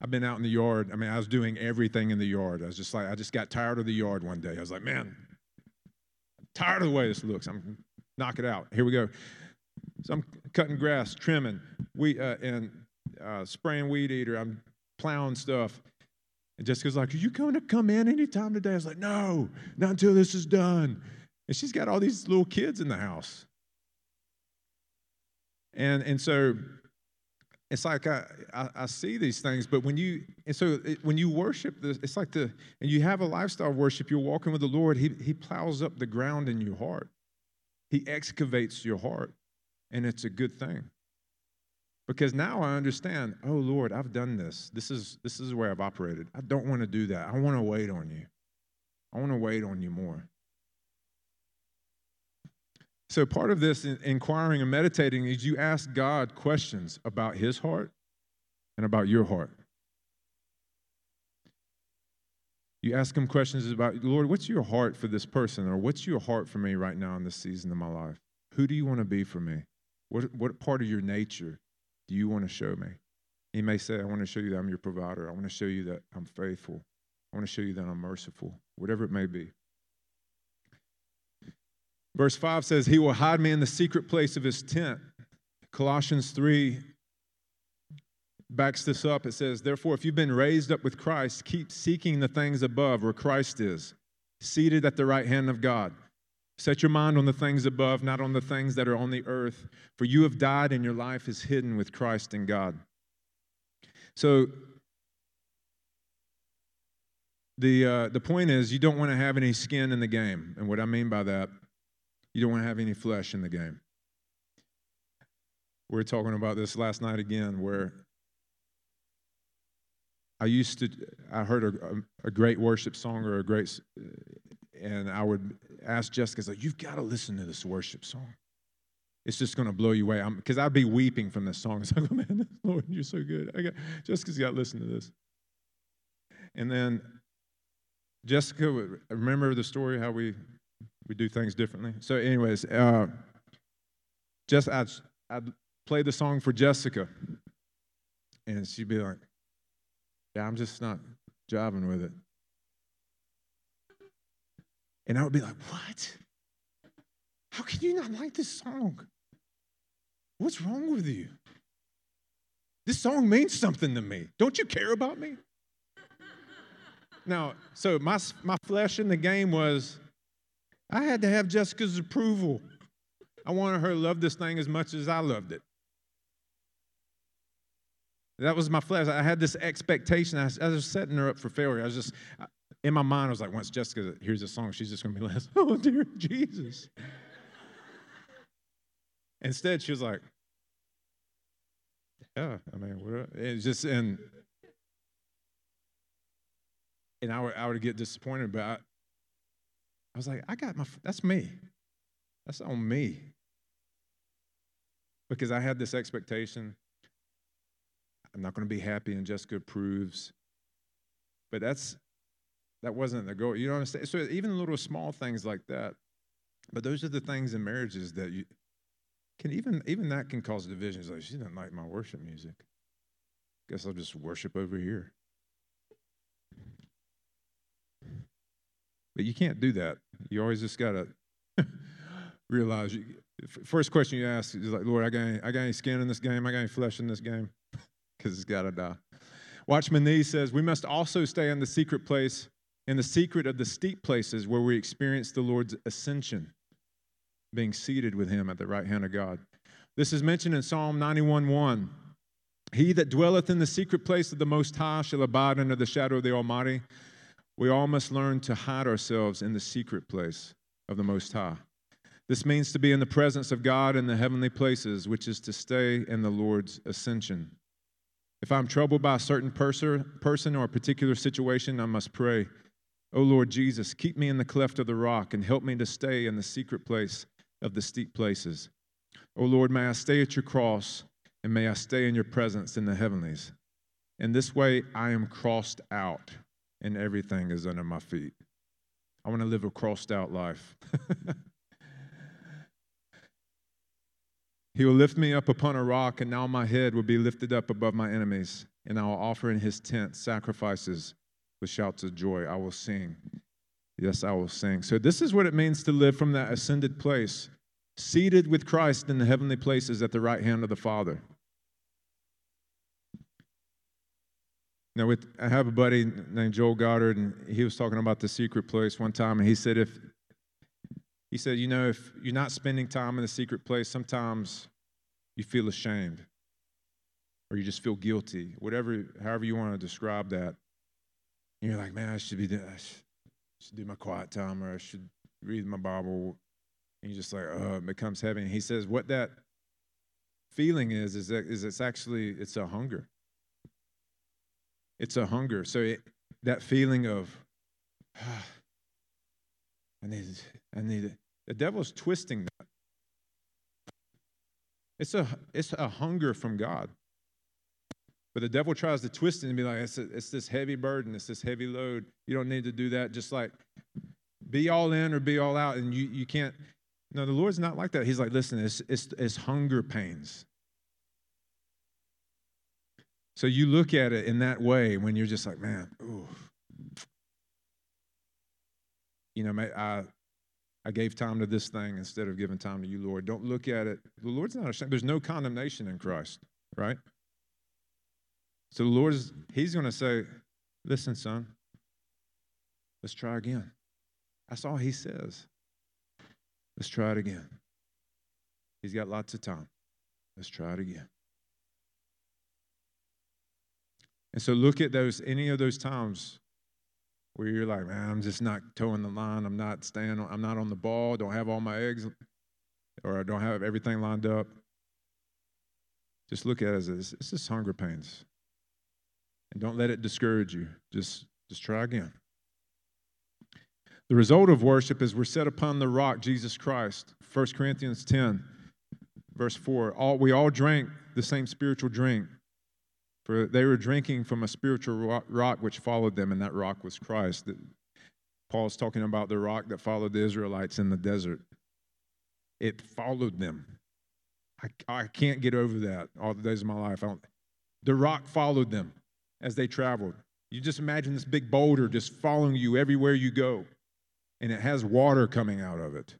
A: I've been out in the yard. I mean, I was doing everything in the yard. I was just like, I just got tired of the yard one day. I was like, man, I'm tired of the way this looks. I'm knock it out. Here we go. So I'm cutting grass, trimming, we uh, and uh, spraying weed eater. I'm plowing stuff. And Jessica's like, Are you going to come in anytime today? I was like, No, not until this is done. And she's got all these little kids in the house. And, and so it's like I, I, I, see these things, but when you and so it, when you worship, this, it's like the and you have a lifestyle worship. You're walking with the Lord. He He plows up the ground in your heart. He excavates your heart, and it's a good thing. Because now I understand. Oh Lord, I've done this. This is this is way I've operated. I don't want to do that. I want to wait on you. I want to wait on you more. So, part of this inquiring and meditating is you ask God questions about his heart and about your heart. You ask him questions about, Lord, what's your heart for this person? Or what's your heart for me right now in this season of my life? Who do you want to be for me? What, what part of your nature do you want to show me? He may say, I want to show you that I'm your provider. I want to show you that I'm faithful. I want to show you that I'm merciful, whatever it may be. Verse 5 says, He will hide me in the secret place of his tent. Colossians 3 backs this up. It says, Therefore, if you've been raised up with Christ, keep seeking the things above where Christ is, seated at the right hand of God. Set your mind on the things above, not on the things that are on the earth, for you have died and your life is hidden with Christ in God. So, the, uh, the point is, you don't want to have any skin in the game. And what I mean by that you don't want to have any flesh in the game. We were talking about this last night again, where I used to, I heard a, a great worship song or a great, and I would ask Jessica, like, you've got to listen to this worship song. It's just going to blow you away. Because I'd be weeping from this song. [laughs] It's like, oh, man, [laughs] Lord, you're so good. I got, Jessica's got to listen to this. And then Jessica, would remember the story how we we do things differently. So, anyways, uh, just I'd, I'd play the song for Jessica, and she'd be like, "Yeah, I'm just not jiving with it," and I would be like, "What? How can you not like this song? What's wrong with you? This song means something to me. Don't you care about me?" Now, so my my flesh in the game was I had to have Jessica's approval. I wanted her to love this thing as much as I loved it. That was my flesh. I had this expectation. I was, setting her up for failure. I was just, in my mind, I was like, once Jessica hears this song, she's just going to be like, [laughs] oh, dear Jesus. Instead, she was like, yeah, I mean, what? It's just, and, and I would, I would get disappointed, but I, I was like, I got my, that's me. That's on me. Because I had this expectation. I'm not going to be happy and Jessica approves. But that's, that wasn't the goal. You know what I'm saying? So even little small things like that. But those are the things in marriages that you can even, even that can cause divisions. Like, she doesn't like my worship music. Guess I'll just worship over here. But you can't do that. You always just got to [laughs] realize. You, first question you ask is like, Lord, I got, any, I got any skin in this game? I got any flesh in this game? [laughs] Because it's got to die. Watchman Nee says, We must also stay in the secret place, in the secret of the steep places where we experience the Lord's ascension, being seated with him at the right hand of God. This is mentioned in Psalm 91 1. He that dwelleth in the secret place of the Most High shall abide under the shadow of the Almighty. We all must learn to hide ourselves in the secret place of the Most High. This means to be in the presence of God in the heavenly places, which is to stay in the Lord's ascension. If I'm troubled by a certain person or a particular situation, I must pray, O Lord Jesus, keep me in the cleft of the rock and help me to stay in the secret place of the steep places. O Lord, may I stay at your cross and may I stay in your presence in the heavenlies. In this way, I am crossed out and everything is under my feet. I want to live a crossed out life. [laughs] he will lift me up upon a rock, and now my head will be lifted up above my enemies. and I will offer in his tent sacrifices with shouts of joy. I will sing. Yes, I will sing. So, this is what it means to live from that ascended place, seated with Christ in the heavenly places at the right hand of the Father. Now, with, I have a buddy named Joel Goddard, and he was talking about the secret place one time, and he said, if he said, you know, if you're not spending time in the secret place, sometimes you feel ashamed, or you just feel guilty, whatever, however you want to describe that. And you're like, man, I should be, I should do my quiet time, or I should read my Bible. And you're just like, oh, it becomes heavy. And he says, what that feeling is, is that is it's actually it's a hunger. It's a hunger. So it, that feeling of, ah, [sighs] I need, I need it. The devil's twisting that. It's a, it's a hunger from God. But the devil tries to twist it and be like, it's, a, it's this heavy burden, it's this heavy load. You don't need to do that. Just like be all in or be all out. And you, you can't. No, the Lord's not like that. He's like, listen, it's, it's, it's hunger pains. So you look at it in that way when you're just like, man, ooh. You know, I, I gave time to this thing instead of giving time to you, Lord. Don't look at it. The Lord's not ashamed. There's no condemnation in Christ, right? So the Lord is, He's going to say, listen, son, let's try again. That's all He says. Let's try it again. He's got lots of time. Let's try it again. And so look at those, any of those times where you're like, man, I'm just not toeing the line. I'm not staying, On, I'm not on the ball, don't have all my eggs, or I don't have everything lined up. Just look at it as this. It's just hunger pains. And don't let it discourage you. Just, just try again. The result of worship is we're set upon the rock, Jesus Christ. 1 Corinthians 10, verse 4. All, we all drank the same spiritual drink. For they were drinking from a spiritual rock which followed them, and that rock was Christ. Paul's talking about the rock that followed the Israelites in the desert. It followed them. I, I can't get over that all the days of my life. the rock followed them as they traveled. You just imagine this big boulder just following you everywhere you go, and it has water coming out of it.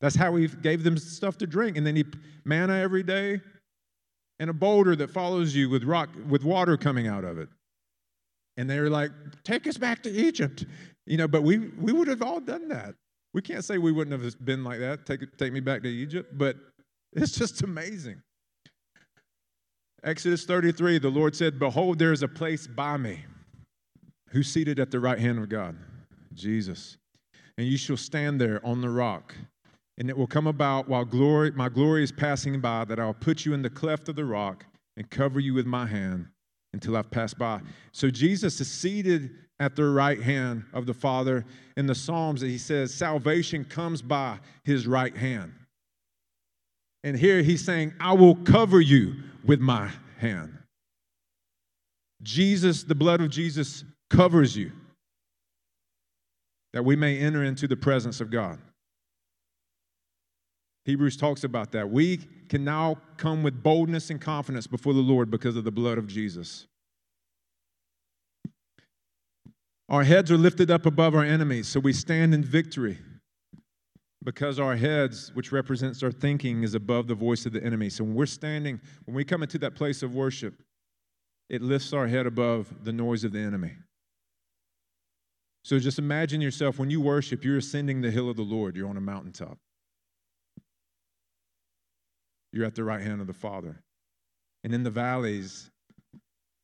A: That's how he gave them stuff to drink. And then he manna every day, and a boulder that follows you with rock with water coming out of it. And they were like, "Take us back to Egypt," you know. But we we would have all done that. We can't say we wouldn't have been like that. Take take me back to Egypt, but it's just amazing. Exodus 33, the Lord said, Behold, there is a place by me. Who's seated at the right hand of God? Jesus. And you shall stand there on the rock. And it will come about while glory, my glory is passing by that I'll put you in the cleft of the rock and cover you with my hand until I've passed by. So Jesus is seated at the right hand of the Father. In the Psalms, he says, Salvation comes by his right hand. And here he's saying, I will cover you with my hand. Jesus, the blood of Jesus, covers you that we may enter into the presence of God. Hebrews talks about that. We can now come with boldness and confidence before the Lord because of the blood of Jesus. Our heads are lifted up above our enemies, so we stand in victory because our heads, which represents our thinking, is above the voice of the enemy. So when we're standing, when we come into that place of worship, it lifts our head above the noise of the enemy. So just imagine yourself when you worship, you're ascending the hill of the Lord, you're on a mountaintop. You're at the right hand of the Father. And in the valleys,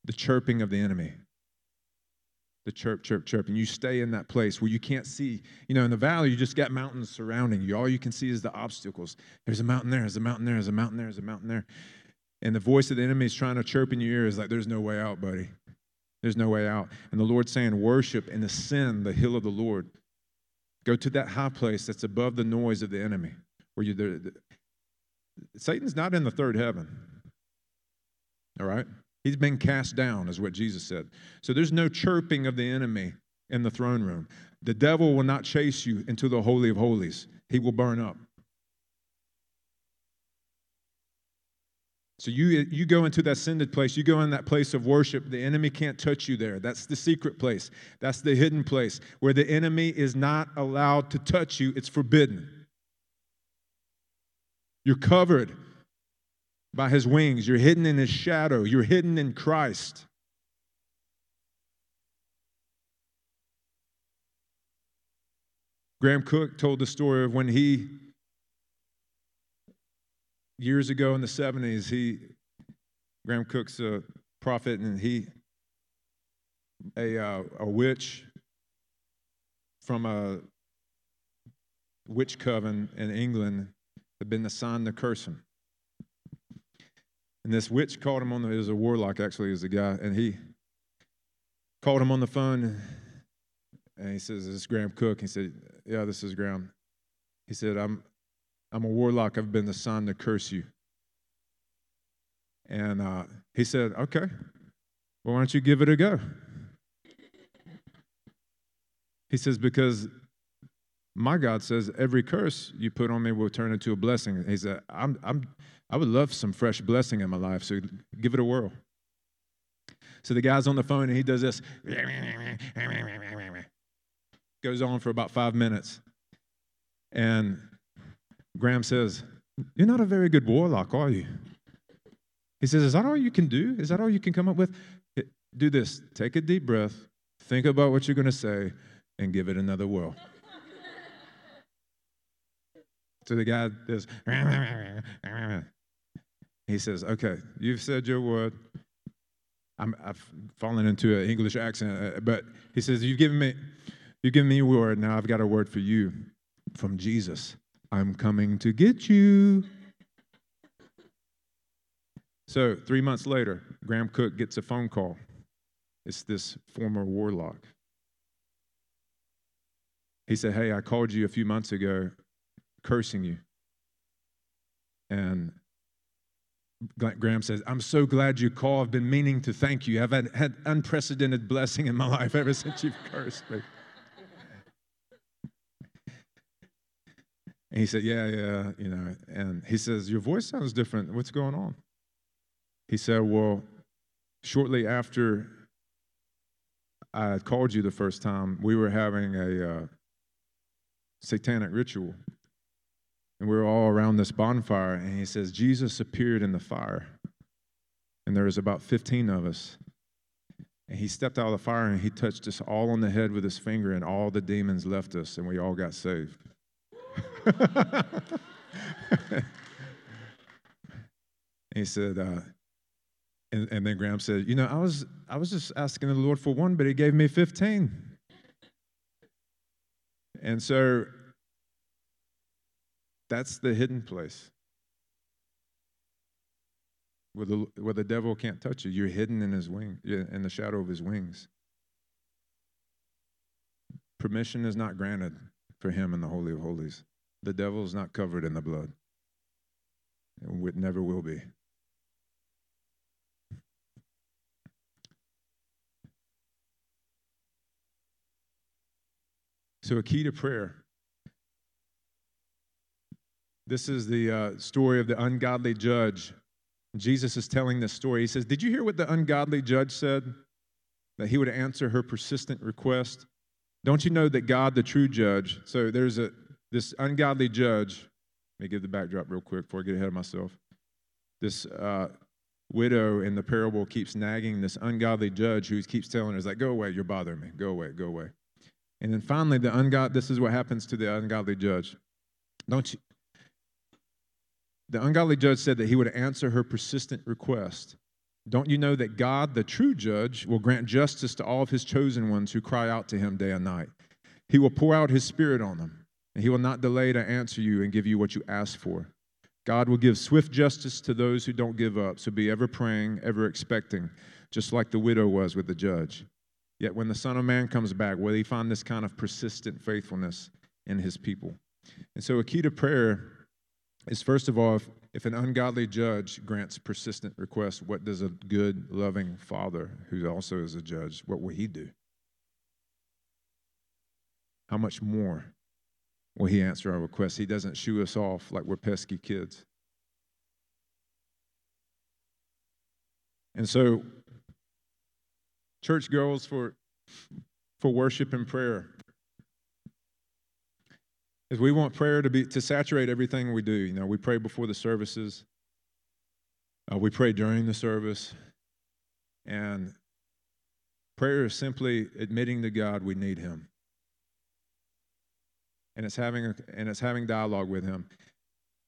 A: the chirping of the enemy. The chirp, chirp, chirp. And you stay in that place where you can't see. You know, in the valley, you just got mountains surrounding you. All you can see is the obstacles. There's a mountain there, there's a mountain there, there's a mountain there, there's a mountain there. And the voice of the enemy is trying to chirp in your ear is like, there's no way out, buddy. There's no way out. And the Lord's saying, worship and ascend the hill of the Lord. Go to that high place that's above the noise of the enemy, where you Satan's not in the third heaven. All right? He's been cast down, is what Jesus said. So there's no chirping of the enemy in the throne room. The devil will not chase you into the Holy of Holies, he will burn up. So you, you go into that ascended place, you go in that place of worship, the enemy can't touch you there. That's the secret place. That's the hidden place where the enemy is not allowed to touch you. It's forbidden. You're covered by his wings. You're hidden in his shadow. You're hidden in Christ. Graham Cooke told the story of when he years ago in the 70s, he, Graham Cooke's a prophet, and he, a, uh, a witch from a witch coven in England had been assigned to curse him. And this witch called him on the, it was a warlock actually, is a guy, and he called him on the phone and he says, Is this Graham Cooke? He said, Yeah, this is Graham. He said, I'm I'm a warlock. I've been assigned to curse you. And uh, he said, Okay, well, why don't you give it a go? He says, Because my God says every curse you put on me will turn into a blessing. He said, I'm, I'm, I would love some fresh blessing in my life, so give it a whirl. So the guy's on the phone and he does this. Goes on for about five minutes. And Graham says, You're not a very good warlock, are you? He says, Is that all you can do? Is that all you can come up with? Do this. Take a deep breath, think about what you're going to say, and give it another whirl. So the guy does, he says, Okay, you've said your word. I'm, I've fallen into an English accent, uh, but he says, You've given me, you've given me a word. Now I've got a word for you from Jesus. I'm coming to get you. So, three months later, Graham Cooke gets a phone call. It's this former warlock. He said, Hey, I called you a few months ago cursing you. And Graham says, I'm so glad you called. I've been meaning to thank you. I've had, had unprecedented blessing in my life ever since you've cursed me. And he said, Yeah, yeah, you know. And he says, Your voice sounds different. What's going on? He said, Well, shortly after I called you the first time, we were having a uh, satanic ritual. And we were all around this bonfire. And he says, Jesus appeared in the fire. And there was about 15 of us. And he stepped out of the fire and he touched us all on the head with his finger, and all the demons left us, and we all got saved. [laughs] he said, uh, and, and then Graham said, You know, I was, I was just asking the Lord for one, but he gave me 15. And so that's the hidden place where the, where the devil can't touch you. You're hidden in his wing, in the shadow of his wings. Permission is not granted for him in the Holy of Holies. The devil is not covered in the blood. It never will be. So, a key to prayer. This is the uh, story of the ungodly judge. Jesus is telling this story. He says, Did you hear what the ungodly judge said? That he would answer her persistent request. Don't you know that God, the true judge, so there's a this ungodly judge, let me give the backdrop real quick before I get ahead of myself. This uh, widow in the parable keeps nagging this ungodly judge who keeps telling her, like, go away, you're bothering me. Go away, go away. And then finally, the ungod this is what happens to the ungodly judge. Don't you? The ungodly judge said that he would answer her persistent request. Don't you know that God, the true judge, will grant justice to all of his chosen ones who cry out to him day and night? He will pour out his spirit on them and he will not delay to answer you and give you what you ask for. God will give swift justice to those who don't give up. So be ever praying, ever expecting, just like the widow was with the judge. Yet when the Son of Man comes back, will he find this kind of persistent faithfulness in his people? And so, a key to prayer is first of all, if, if an ungodly judge grants persistent requests, what does a good, loving father, who also is a judge, what will he do? How much more will He answer our requests. He doesn't shoo us off like we're pesky kids. And so, church goals for, for worship and prayer is we want prayer to be to saturate everything we do. You know, we pray before the services, uh, we pray during the service, and prayer is simply admitting to God we need Him, and it's having a, and it's having dialogue with Him.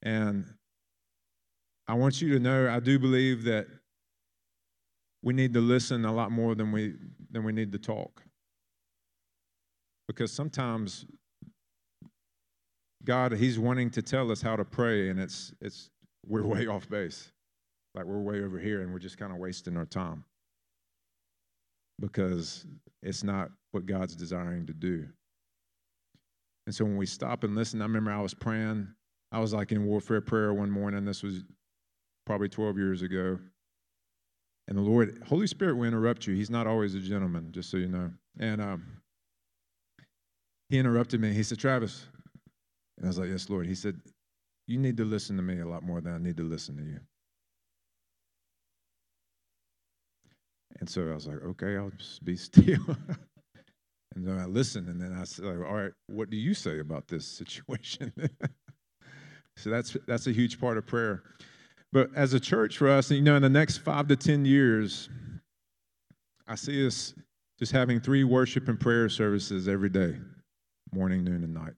A: And I want you to know, I do believe that we need to listen a lot more than we than we need to talk, because sometimes God, He's wanting to tell us how to pray, and it's it's we're way off base. Like we're way over here and we're just kind of wasting our time. Because it's not what God's desiring to do. And so when we stop and listen, I remember I was praying, I was like in warfare prayer one morning. This was probably 12 years ago. And the Lord, Holy Spirit will interrupt you. He's not always a gentleman, just so you know. And um, he interrupted me. He said, Travis, and I was like, Yes, Lord. He said, You need to listen to me a lot more than I need to listen to you. And so I was like, Okay, I'll just be still. [laughs] and then I listened, and then I said, All right, what do you say about this situation? [laughs] so that's that's a huge part of prayer. But as a church for us, you know, in the next five to ten years, I see us just having three worship and prayer services every day, morning, noon, and night.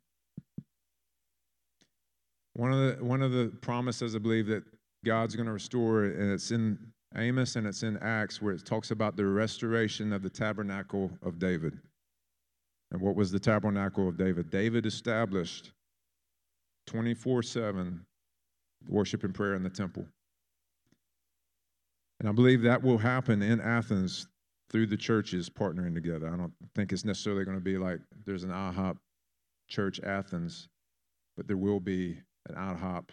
A: One of the one of the promises I believe that God's going to restore, and it's in Amos and it's in Acts where it talks about the restoration of the tabernacle of David. And what was the tabernacle of David? David established 24 7 worship and prayer in the temple. And I believe that will happen in Athens through the churches partnering together. I don't think it's necessarily going to be like there's an IHOP church Athens, but there will be an IHOP.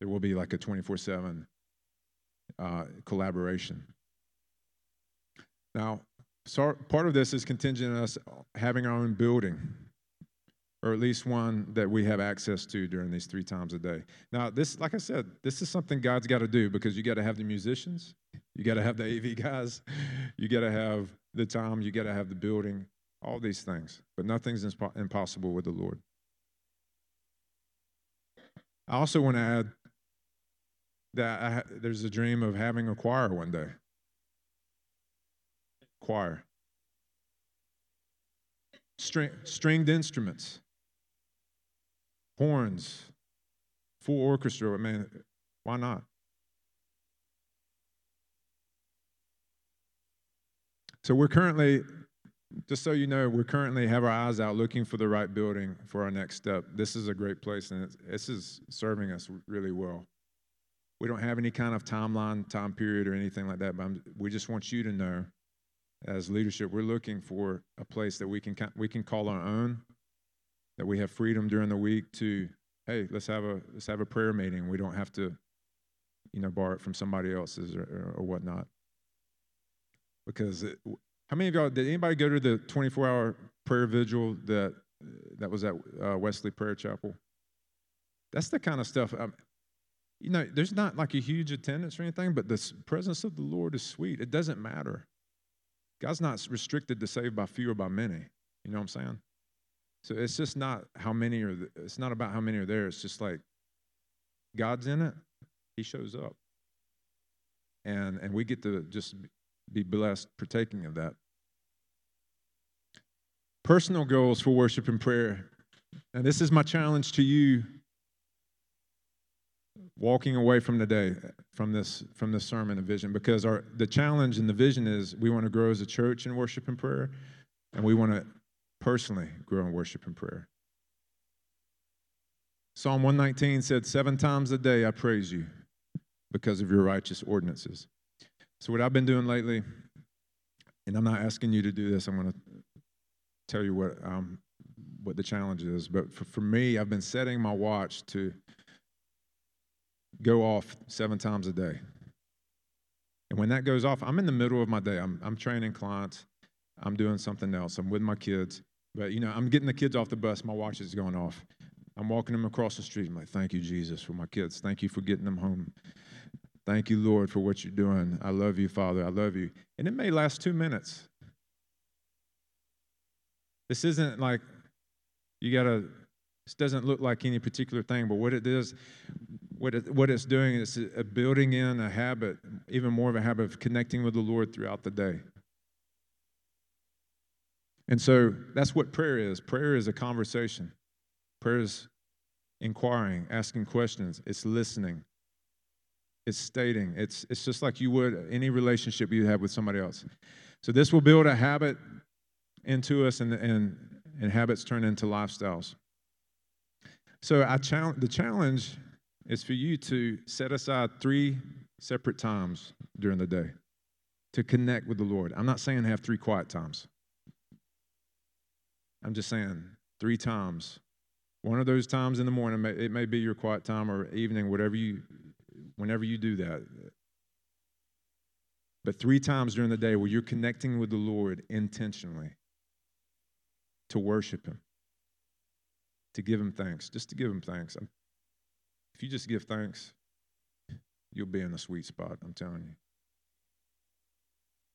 A: There will be like a 24 uh, 7 collaboration. Now, so part of this is contingent on us having our own building, or at least one that we have access to during these three times a day. Now, this, like I said, this is something God's got to do because you got to have the musicians, you got to have the AV guys, you got to have the time, you got to have the building, all these things. But nothing's impossible with the Lord. I also want to add that I, there's a dream of having a choir one day. Choir. String, stringed instruments, horns, full orchestra. I mean, why not? So we're currently just so you know, we currently have our eyes out looking for the right building for our next step. This is a great place, and this is serving us really well. We don't have any kind of timeline, time period, or anything like that, but I'm, we just want you to know, as leadership, we're looking for a place that we can we can call our own, that we have freedom during the week to, hey, let's have a let's have a prayer meeting. We don't have to, you know, borrow it from somebody else's or, or, or whatnot, because it, how many of y'all, did anybody go to the 24 hour prayer vigil that, that was at uh, Wesley Prayer Chapel? That's the kind of stuff. Um, you know, there's not like a huge attendance or anything, but the presence of the Lord is sweet. It doesn't matter. God's not restricted to save by few or by many. You know what I'm saying? So it's just not how many are. It's not about how many are there. It's just like God's in it. He shows up, and and we get to just be blessed partaking of that. Personal goals for worship and prayer. And this is my challenge to you walking away from the day from this from this sermon and vision because our the challenge and the vision is we want to grow as a church in worship and prayer and we want to personally grow in worship and prayer psalm 119 said seven times a day i praise you because of your righteous ordinances so, what I've been doing lately, and I'm not asking you to do this, I'm going to tell you what, um, what the challenge is. But for, for me, I've been setting my watch to go off seven times a day. And when that goes off, I'm in the middle of my day. I'm, I'm training clients, I'm doing something else, I'm with my kids. But, you know, I'm getting the kids off the bus, my watch is going off. I'm walking them across the street. I'm like, thank you, Jesus, for my kids. Thank you for getting them home Thank you, Lord, for what you're doing. I love you, Father. I love you. And it may last two minutes. This isn't like you got to, this doesn't look like any particular thing, but what it is, what, it, what it's doing is uh, building in a habit, even more of a habit of connecting with the Lord throughout the day. And so that's what prayer is. Prayer is a conversation. Prayer is inquiring, asking questions. It's listening. It's stating. It's, it's just like you would any relationship you have with somebody else. So this will build a habit into us, and, and, and habits turn into lifestyles. So I challenge, the challenge is for you to set aside three separate times during the day to connect with the Lord. I'm not saying have three quiet times. I'm just saying three times. One of those times in the morning, it may be your quiet time or evening, whatever you, whenever you do that. But three times during the day where you're connecting with the Lord intentionally to worship Him, to give Him thanks, just to give Him thanks. If you just give thanks, you'll be in a sweet spot, I'm telling you.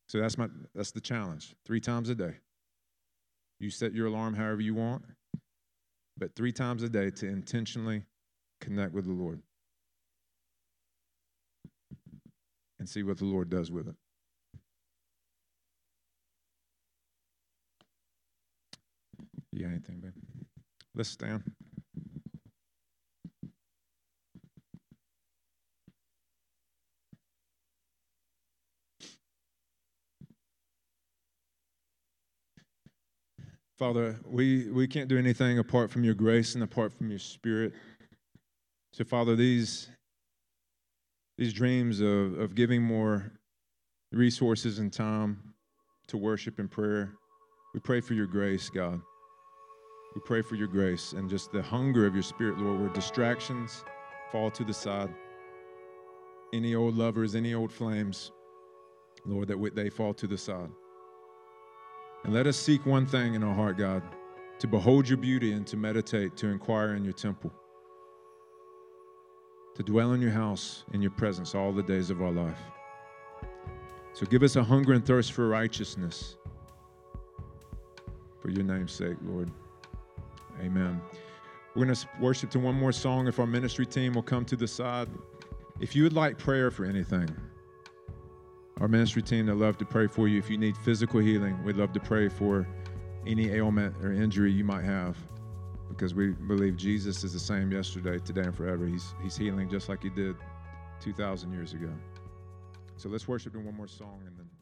A: So that's my that's the challenge. Three times a day. You set your alarm however you want, but three times a day to intentionally connect with the Lord and see what the Lord does with it. You got anything, babe? Let's stand. Father, we, we can't do anything apart from your grace and apart from your spirit. So, Father, these, these dreams of, of giving more resources and time to worship and prayer, we pray for your grace, God. We pray for your grace and just the hunger of your spirit, Lord, where distractions fall to the side. Any old lovers, any old flames, Lord, that they fall to the side. And let us seek one thing in our heart, God to behold your beauty and to meditate, to inquire in your temple, to dwell in your house, in your presence all the days of our life. So give us a hunger and thirst for righteousness. For your name's sake, Lord. Amen. We're going to worship to one more song. If our ministry team will come to the side. If you would like prayer for anything, our ministry team would love to pray for you. If you need physical healing, we'd love to pray for any ailment or injury you might have because we believe Jesus is the same yesterday, today, and forever. He's, he's healing just like he did 2,000 years ago. So let's worship in one more song and then.